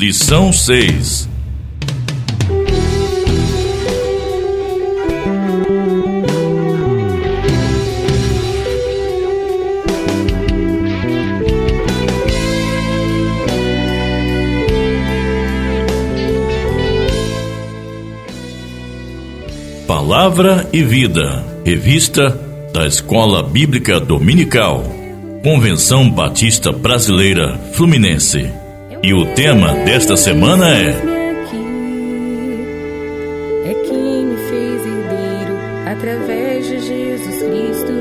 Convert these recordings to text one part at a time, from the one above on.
Lição 6 Palavra e Vida, revista da Escola Bíblica Dominical, Convenção Batista Brasileira Fluminense. E o tema desta semana é: É quem me fez herdeiro através de Jesus Cristo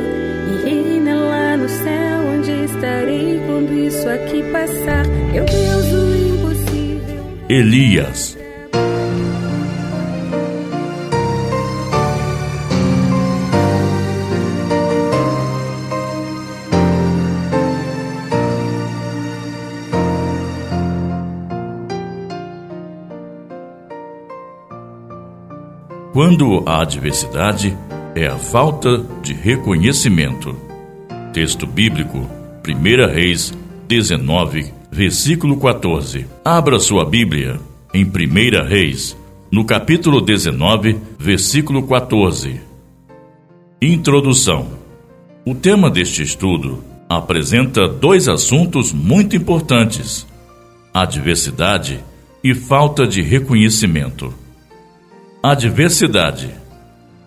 e reina lá no céu onde estarei quando isso aqui passar. Eu Deus o impossível. Elias. Quando a adversidade é a falta de reconhecimento. Texto bíblico, 1 Reis 19, versículo 14. Abra sua Bíblia em 1 Reis, no capítulo 19, versículo 14. Introdução. O tema deste estudo apresenta dois assuntos muito importantes: adversidade e falta de reconhecimento. Adversidade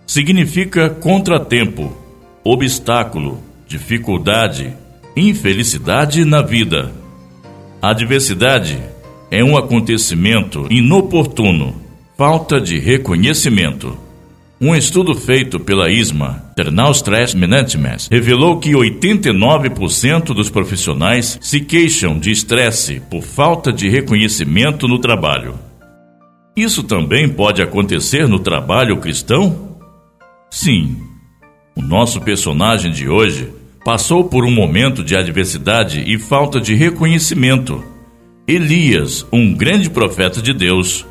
significa contratempo, obstáculo, dificuldade, infelicidade na vida. Adversidade é um acontecimento inoportuno, falta de reconhecimento. Um estudo feito pela ISMA, Internal Stress Management, revelou que 89% dos profissionais se queixam de estresse por falta de reconhecimento no trabalho. Isso também pode acontecer no trabalho cristão? Sim. O nosso personagem de hoje passou por um momento de adversidade e falta de reconhecimento. Elias, um grande profeta de Deus,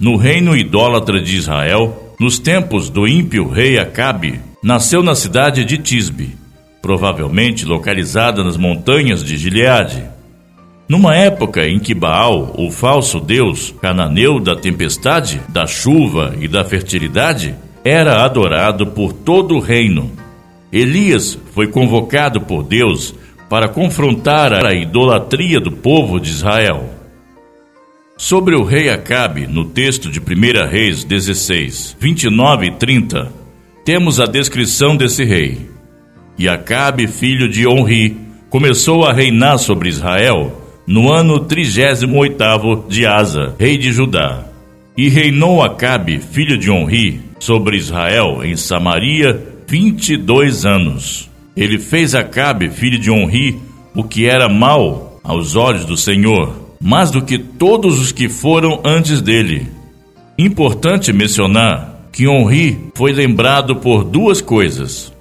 no reino idólatra de Israel, nos tempos do ímpio rei Acabe, nasceu na cidade de Tisbe, provavelmente localizada nas montanhas de Gileade. Numa época em que Baal, o falso deus cananeu da tempestade, da chuva e da fertilidade, era adorado por todo o reino. Elias foi convocado por Deus para confrontar a idolatria do povo de Israel. Sobre o rei Acabe, no texto de 1 Reis 16, 29 e 30, temos a descrição desse rei. E Acabe, filho de Onri, começou a reinar sobre Israel no ano 38 de Asa, rei de Judá. E reinou Acabe, filho de Onri, sobre Israel em Samaria 22 anos. Ele fez Acabe, filho de Onri, o que era mal aos olhos do Senhor, mais do que todos os que foram antes dele. Importante mencionar que Onri foi lembrado por duas coisas: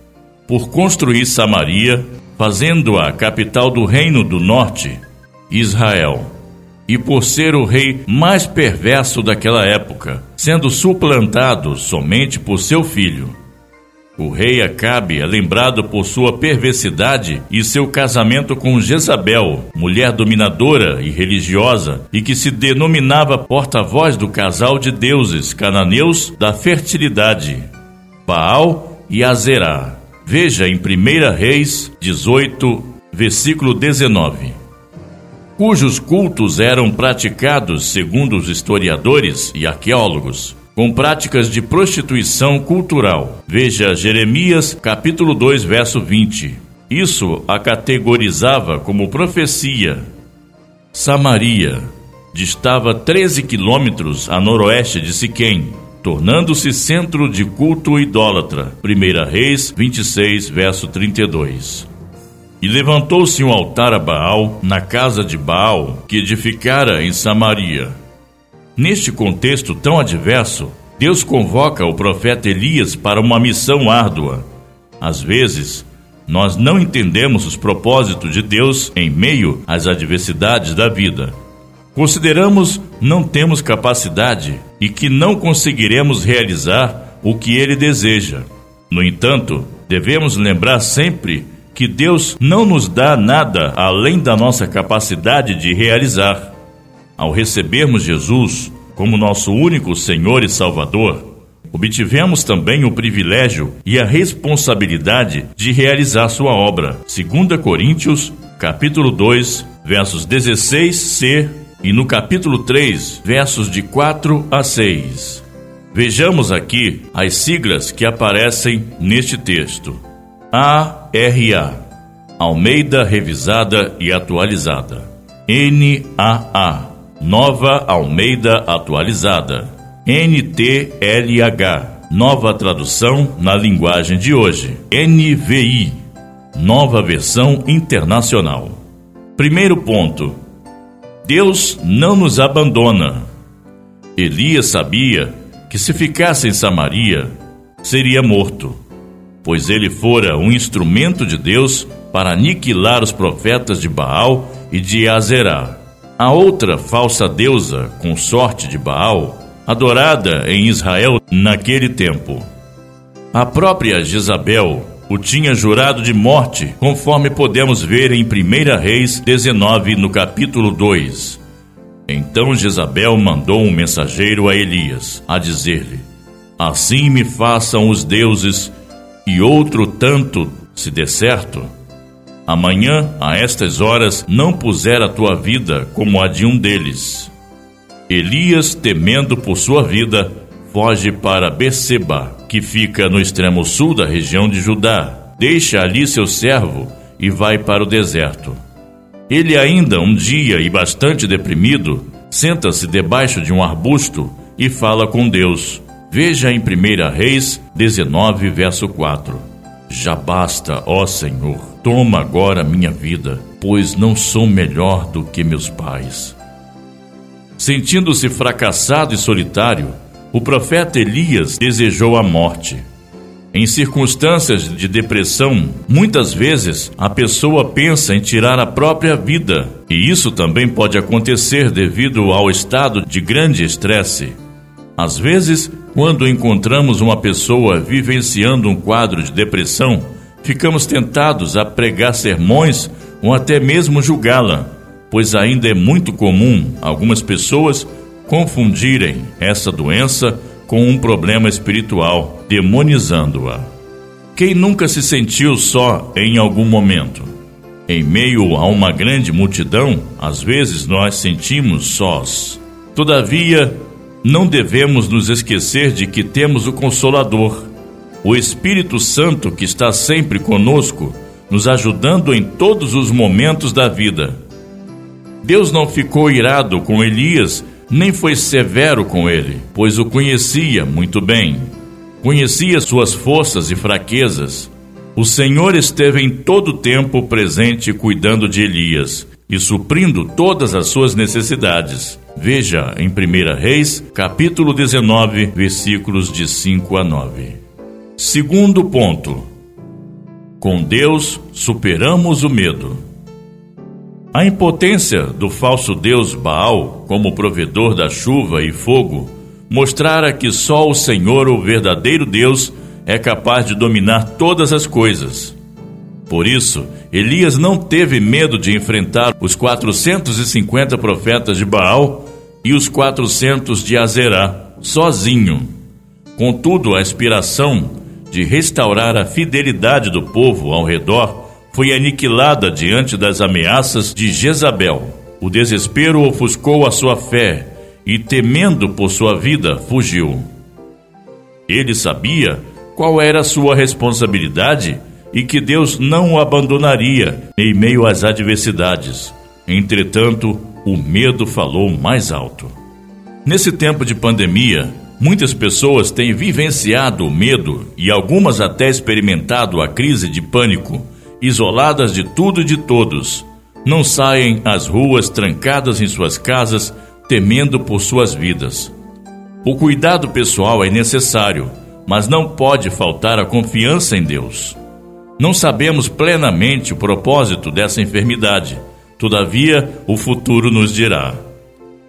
por construir Samaria, fazendo-a capital do reino do norte, Israel, e por ser o rei mais perverso daquela época, sendo suplantado somente por seu filho. O rei Acabe é lembrado por sua perversidade e seu casamento com Jezabel, mulher dominadora e religiosa, e que se denominava porta-voz do casal de deuses cananeus da fertilidade, Baal e Azerá. Veja em 1 Reis 18, versículo 19 cujos cultos eram praticados, segundo os historiadores e arqueólogos, com práticas de prostituição cultural. Veja Jeremias, capítulo 2, verso 20. Isso a categorizava como profecia. Samaria distava 13 quilômetros a noroeste de Siquém, tornando-se centro de culto idólatra. 1 Reis 26, verso 32. E levantou-se um altar a Baal na casa de Baal, que edificara em Samaria. Neste contexto tão adverso, Deus convoca o profeta Elias para uma missão árdua. Às vezes, nós não entendemos os propósitos de Deus em meio às adversidades da vida. Consideramos não temos capacidade e que não conseguiremos realizar o que ele deseja. No entanto, devemos lembrar sempre que Deus não nos dá nada além da nossa capacidade de realizar. Ao recebermos Jesus como nosso único Senhor e Salvador, obtivemos também o privilégio e a responsabilidade de realizar sua obra. 2 Coríntios, capítulo 2, versos 16c e no capítulo 3, versos de 4 a 6. Vejamos aqui as siglas que aparecem neste texto. ARA Almeida Revisada e Atualizada. NAA Nova Almeida Atualizada. NTLH Nova tradução na linguagem de hoje. NVI Nova versão internacional. Primeiro ponto. Deus não nos abandona. Elias sabia que se ficasse em Samaria, seria morto, pois ele fora um instrumento de Deus para aniquilar os profetas de Baal e de Azerá. A outra falsa deusa, consorte de Baal, adorada em Israel naquele tempo. A própria Jezabel o tinha jurado de morte, conforme podemos ver em 1 Reis 19, no capítulo 2. Então Jezabel mandou um mensageiro a Elias, a dizer-lhe: Assim me façam os deuses, e outro tanto, se der certo, Amanhã, a estas horas, não puser a tua vida como a de um deles. Elias, temendo por sua vida, foge para Beceba, que fica no extremo sul da região de Judá. Deixa ali seu servo e vai para o deserto. Ele ainda, um dia e bastante deprimido, senta-se debaixo de um arbusto e fala com Deus. Veja em 1 Reis 19, verso 4. Já basta, ó Senhor, toma agora minha vida, pois não sou melhor do que meus pais. Sentindo-se fracassado e solitário, o profeta Elias desejou a morte. Em circunstâncias de depressão, muitas vezes a pessoa pensa em tirar a própria vida, e isso também pode acontecer devido ao estado de grande estresse. Às vezes, quando encontramos uma pessoa vivenciando um quadro de depressão, ficamos tentados a pregar sermões ou até mesmo julgá-la, pois ainda é muito comum algumas pessoas confundirem essa doença com um problema espiritual, demonizando-a. Quem nunca se sentiu só em algum momento? Em meio a uma grande multidão, às vezes nós sentimos sós. Todavia, não devemos nos esquecer de que temos o Consolador, o Espírito Santo que está sempre conosco, nos ajudando em todos os momentos da vida. Deus não ficou irado com Elias, nem foi severo com ele, pois o conhecia muito bem. Conhecia suas forças e fraquezas. O Senhor esteve em todo o tempo presente cuidando de Elias e suprindo todas as suas necessidades. Veja em 1 Reis, capítulo 19, versículos de 5 a 9. Segundo ponto. Com Deus superamos o medo. A impotência do falso deus Baal como provedor da chuva e fogo mostrara que só o Senhor, o verdadeiro Deus, é capaz de dominar todas as coisas. Por isso, Elias não teve medo de enfrentar os 450 profetas de Baal e os 400 de Azerá, sozinho. Contudo, a aspiração de restaurar a fidelidade do povo ao redor foi aniquilada diante das ameaças de Jezabel. O desespero ofuscou a sua fé e, temendo por sua vida, fugiu. Ele sabia qual era sua responsabilidade e que Deus não o abandonaria em meio às adversidades. Entretanto, o medo falou mais alto. Nesse tempo de pandemia, muitas pessoas têm vivenciado o medo e algumas até experimentado a crise de pânico, isoladas de tudo e de todos. Não saem às ruas trancadas em suas casas, temendo por suas vidas. O cuidado pessoal é necessário, mas não pode faltar a confiança em Deus. Não sabemos plenamente o propósito dessa enfermidade, todavia o futuro nos dirá.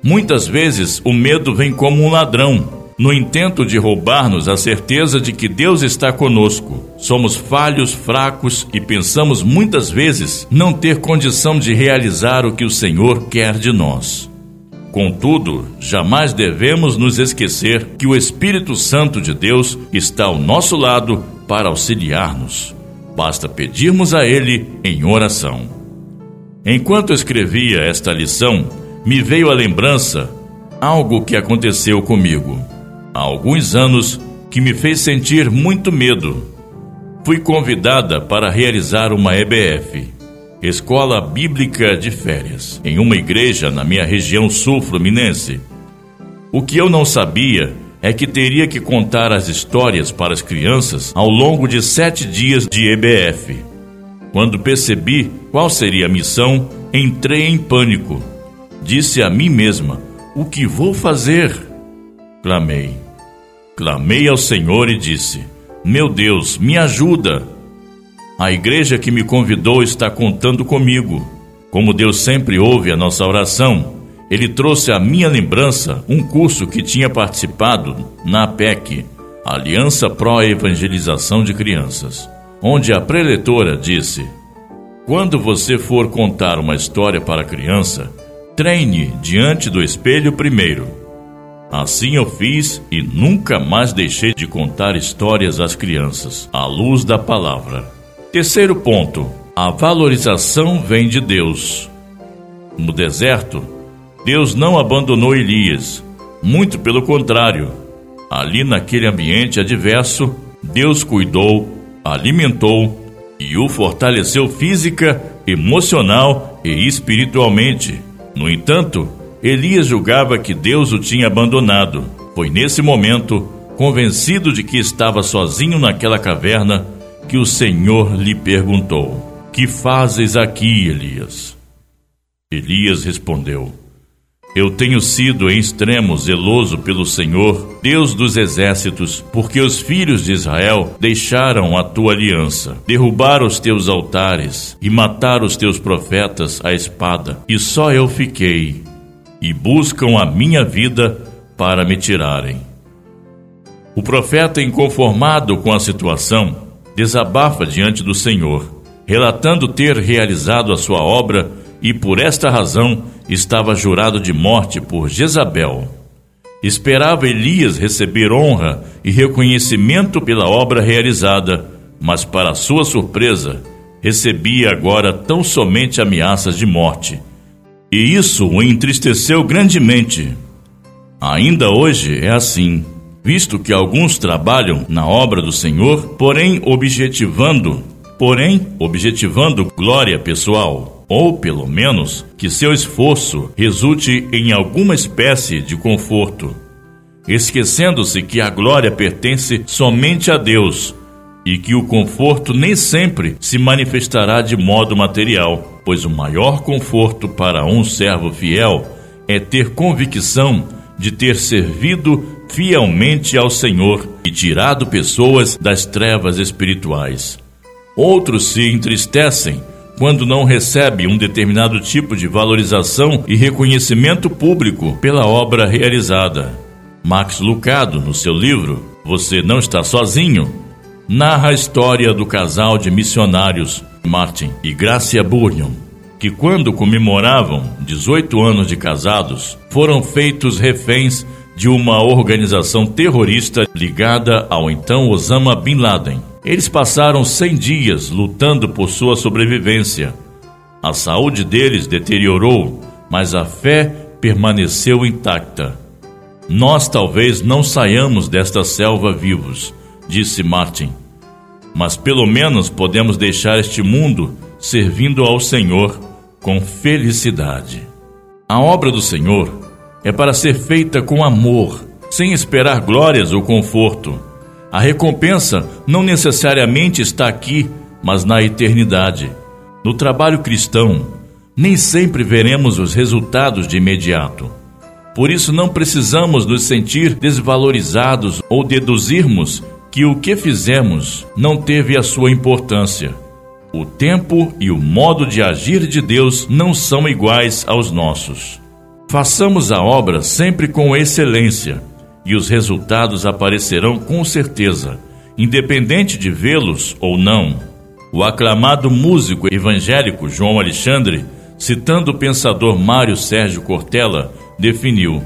Muitas vezes o medo vem como um ladrão, no intento de roubar-nos a certeza de que Deus está conosco. Somos falhos, fracos e pensamos muitas vezes não ter condição de realizar o que o Senhor quer de nós. Contudo, jamais devemos nos esquecer que o Espírito Santo de Deus está ao nosso lado para auxiliar-nos. Basta pedirmos a Ele em oração. Enquanto escrevia esta lição, me veio à lembrança algo que aconteceu comigo há alguns anos que me fez sentir muito medo. Fui convidada para realizar uma EBF, Escola Bíblica de Férias, em uma igreja na minha região sul-fluminense. O que eu não sabia é que teria que contar as histórias para as crianças ao longo de sete dias de EBF. Quando percebi qual seria a missão, entrei em pânico. Disse a mim mesma: O que vou fazer? Clamei. Clamei ao Senhor e disse: Meu Deus, me ajuda! A igreja que me convidou está contando comigo. Como Deus sempre ouve a nossa oração, ele trouxe à minha lembrança um curso que tinha participado na APEC, Aliança Pró Evangelização de Crianças, onde a preletora disse: Quando você for contar uma história para a criança, treine diante do espelho primeiro. Assim eu fiz e nunca mais deixei de contar histórias às crianças, à luz da palavra. Terceiro ponto: a valorização vem de Deus. No deserto, Deus não abandonou Elias, muito pelo contrário. Ali naquele ambiente adverso, Deus cuidou, alimentou e o fortaleceu física, emocional e espiritualmente. No entanto, Elias julgava que Deus o tinha abandonado. Foi nesse momento, convencido de que estava sozinho naquela caverna, que o Senhor lhe perguntou: Que fazes aqui, Elias? Elias respondeu: Eu tenho sido em extremo zeloso pelo Senhor, Deus dos exércitos, porque os filhos de Israel deixaram a tua aliança, derrubaram os teus altares e mataram os teus profetas à espada, e só eu fiquei, e buscam a minha vida para me tirarem. O profeta, inconformado com a situação, desabafa diante do Senhor, relatando ter realizado a sua obra e por esta razão estava jurado de morte por Jezabel. Esperava Elias receber honra e reconhecimento pela obra realizada, mas para sua surpresa, recebia agora tão somente ameaças de morte. E isso o entristeceu grandemente. Ainda hoje é assim visto que alguns trabalham na obra do Senhor, porém objetivando, porém objetivando glória pessoal, ou pelo menos que seu esforço resulte em alguma espécie de conforto, esquecendo-se que a glória pertence somente a Deus e que o conforto nem sempre se manifestará de modo material, pois o maior conforto para um servo fiel é ter convicção de ter servido fielmente ao Senhor e tirado pessoas das trevas espirituais. Outros se entristecem quando não recebe um determinado tipo de valorização e reconhecimento público pela obra realizada. Max Lucado, no seu livro Você Não Está Sozinho, narra a história do casal de missionários Martin e Gracia Burion, que quando comemoravam 18 anos de casados, foram feitos reféns de uma organização terrorista ligada ao então Osama Bin Laden. Eles passaram 100 dias lutando por sua sobrevivência. A saúde deles deteriorou, mas a fé permaneceu intacta. Nós talvez não saiamos desta selva vivos, disse Martin, mas pelo menos podemos deixar este mundo servindo ao Senhor com felicidade. A obra do Senhor é para ser feita com amor, sem esperar glórias ou conforto. A recompensa não necessariamente está aqui, mas na eternidade. No trabalho cristão, nem sempre veremos os resultados de imediato. Por isso, não precisamos nos sentir desvalorizados ou deduzirmos que o que fizemos não teve a sua importância. O tempo e o modo de agir de Deus não são iguais aos nossos. Façamos a obra sempre com excelência e os resultados aparecerão com certeza, independente de vê-los ou não. O aclamado músico evangélico João Alexandre citando o pensador Mário Sérgio Cortella, definiu: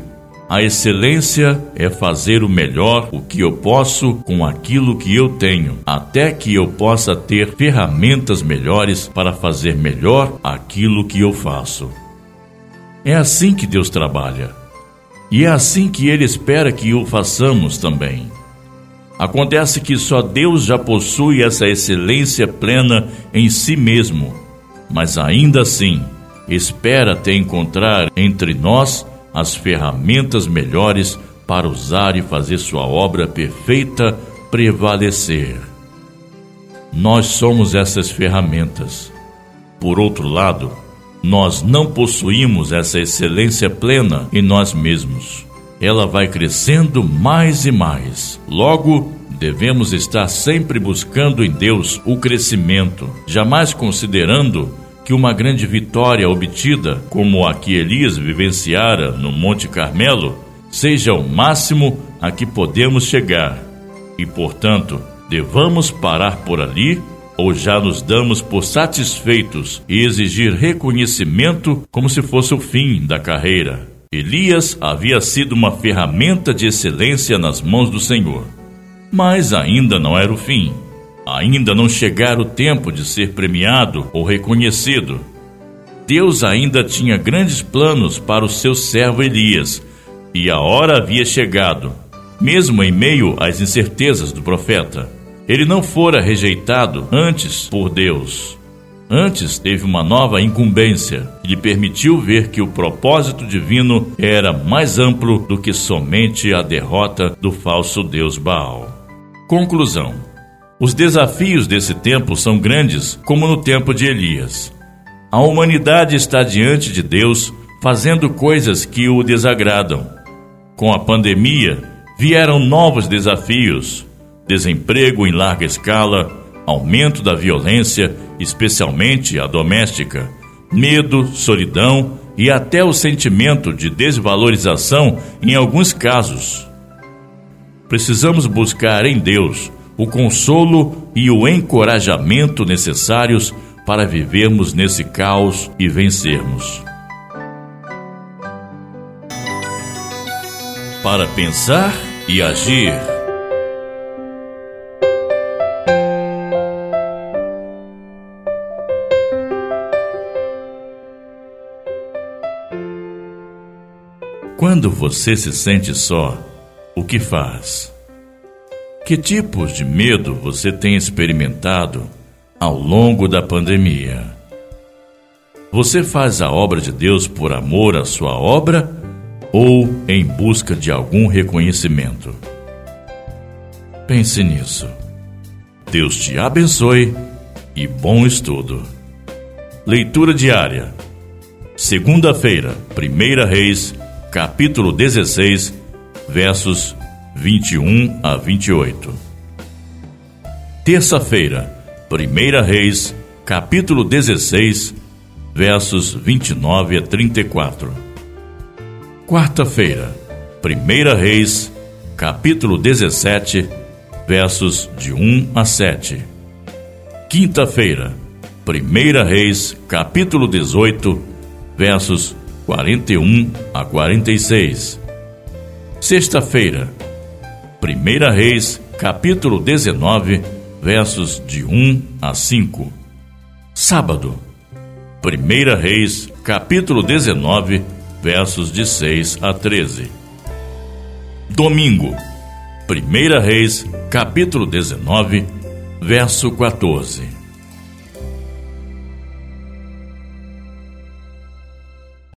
A excelência é fazer o melhor o que eu posso com aquilo que eu tenho, até que eu possa ter ferramentas melhores para fazer melhor aquilo que eu faço. É assim que Deus trabalha. E é assim que Ele espera que o façamos também. Acontece que só Deus já possui essa excelência plena em si mesmo, mas ainda assim espera te encontrar entre nós as ferramentas melhores para usar e fazer sua obra perfeita prevalecer. Nós somos essas ferramentas. Por outro lado, nós não possuímos essa excelência plena em nós mesmos. Ela vai crescendo mais e mais. Logo, devemos estar sempre buscando em Deus o crescimento, jamais considerando que uma grande vitória obtida, como a que Elias vivenciara no Monte Carmelo, seja o máximo a que podemos chegar. E, portanto, devamos parar por ali ou já nos damos por satisfeitos e exigir reconhecimento como se fosse o fim da carreira. Elias havia sido uma ferramenta de excelência nas mãos do Senhor. Mas ainda não era o fim. Ainda não chegara o tempo de ser premiado ou reconhecido. Deus ainda tinha grandes planos para o seu servo Elias, e a hora havia chegado, mesmo em meio às incertezas do profeta. Ele não fora rejeitado antes por Deus. Antes teve uma nova incumbência que lhe permitiu ver que o propósito divino era mais amplo do que somente a derrota do falso deus Baal. Conclusão: Os desafios desse tempo são grandes, como no tempo de Elias. A humanidade está diante de Deus fazendo coisas que o desagradam. Com a pandemia, vieram novos desafios: desemprego em larga escala, aumento da violência, especialmente a doméstica, medo, solidão e até o sentimento de desvalorização em alguns casos precisamos buscar em Deus o consolo e o encorajamento necessários para vivermos nesse caos e vencermos. Para pensar e agir. Quando você se sente só, o que faz? Que tipos de medo você tem experimentado ao longo da pandemia? Você faz a obra de Deus por amor à sua obra ou em busca de algum reconhecimento? Pense nisso. Deus te abençoe e bom estudo. Leitura diária. Segunda-feira, 1 Reis, capítulo 16 versos 21 a 28. Terça-feira, 1 Reis, capítulo 16, versos 29 a 34. Quarta-feira, 1 Reis, capítulo 17, versos de 1 a 7. Quinta-feira, 1 Reis, capítulo 18, versos 41 a 46. Sexta-feira, 1 Reis, capítulo 19, versos de 1 a 5. Sábado, 1 Reis, capítulo 19, versos de 6 a 13. Domingo, 1 Reis, capítulo 19, verso 14.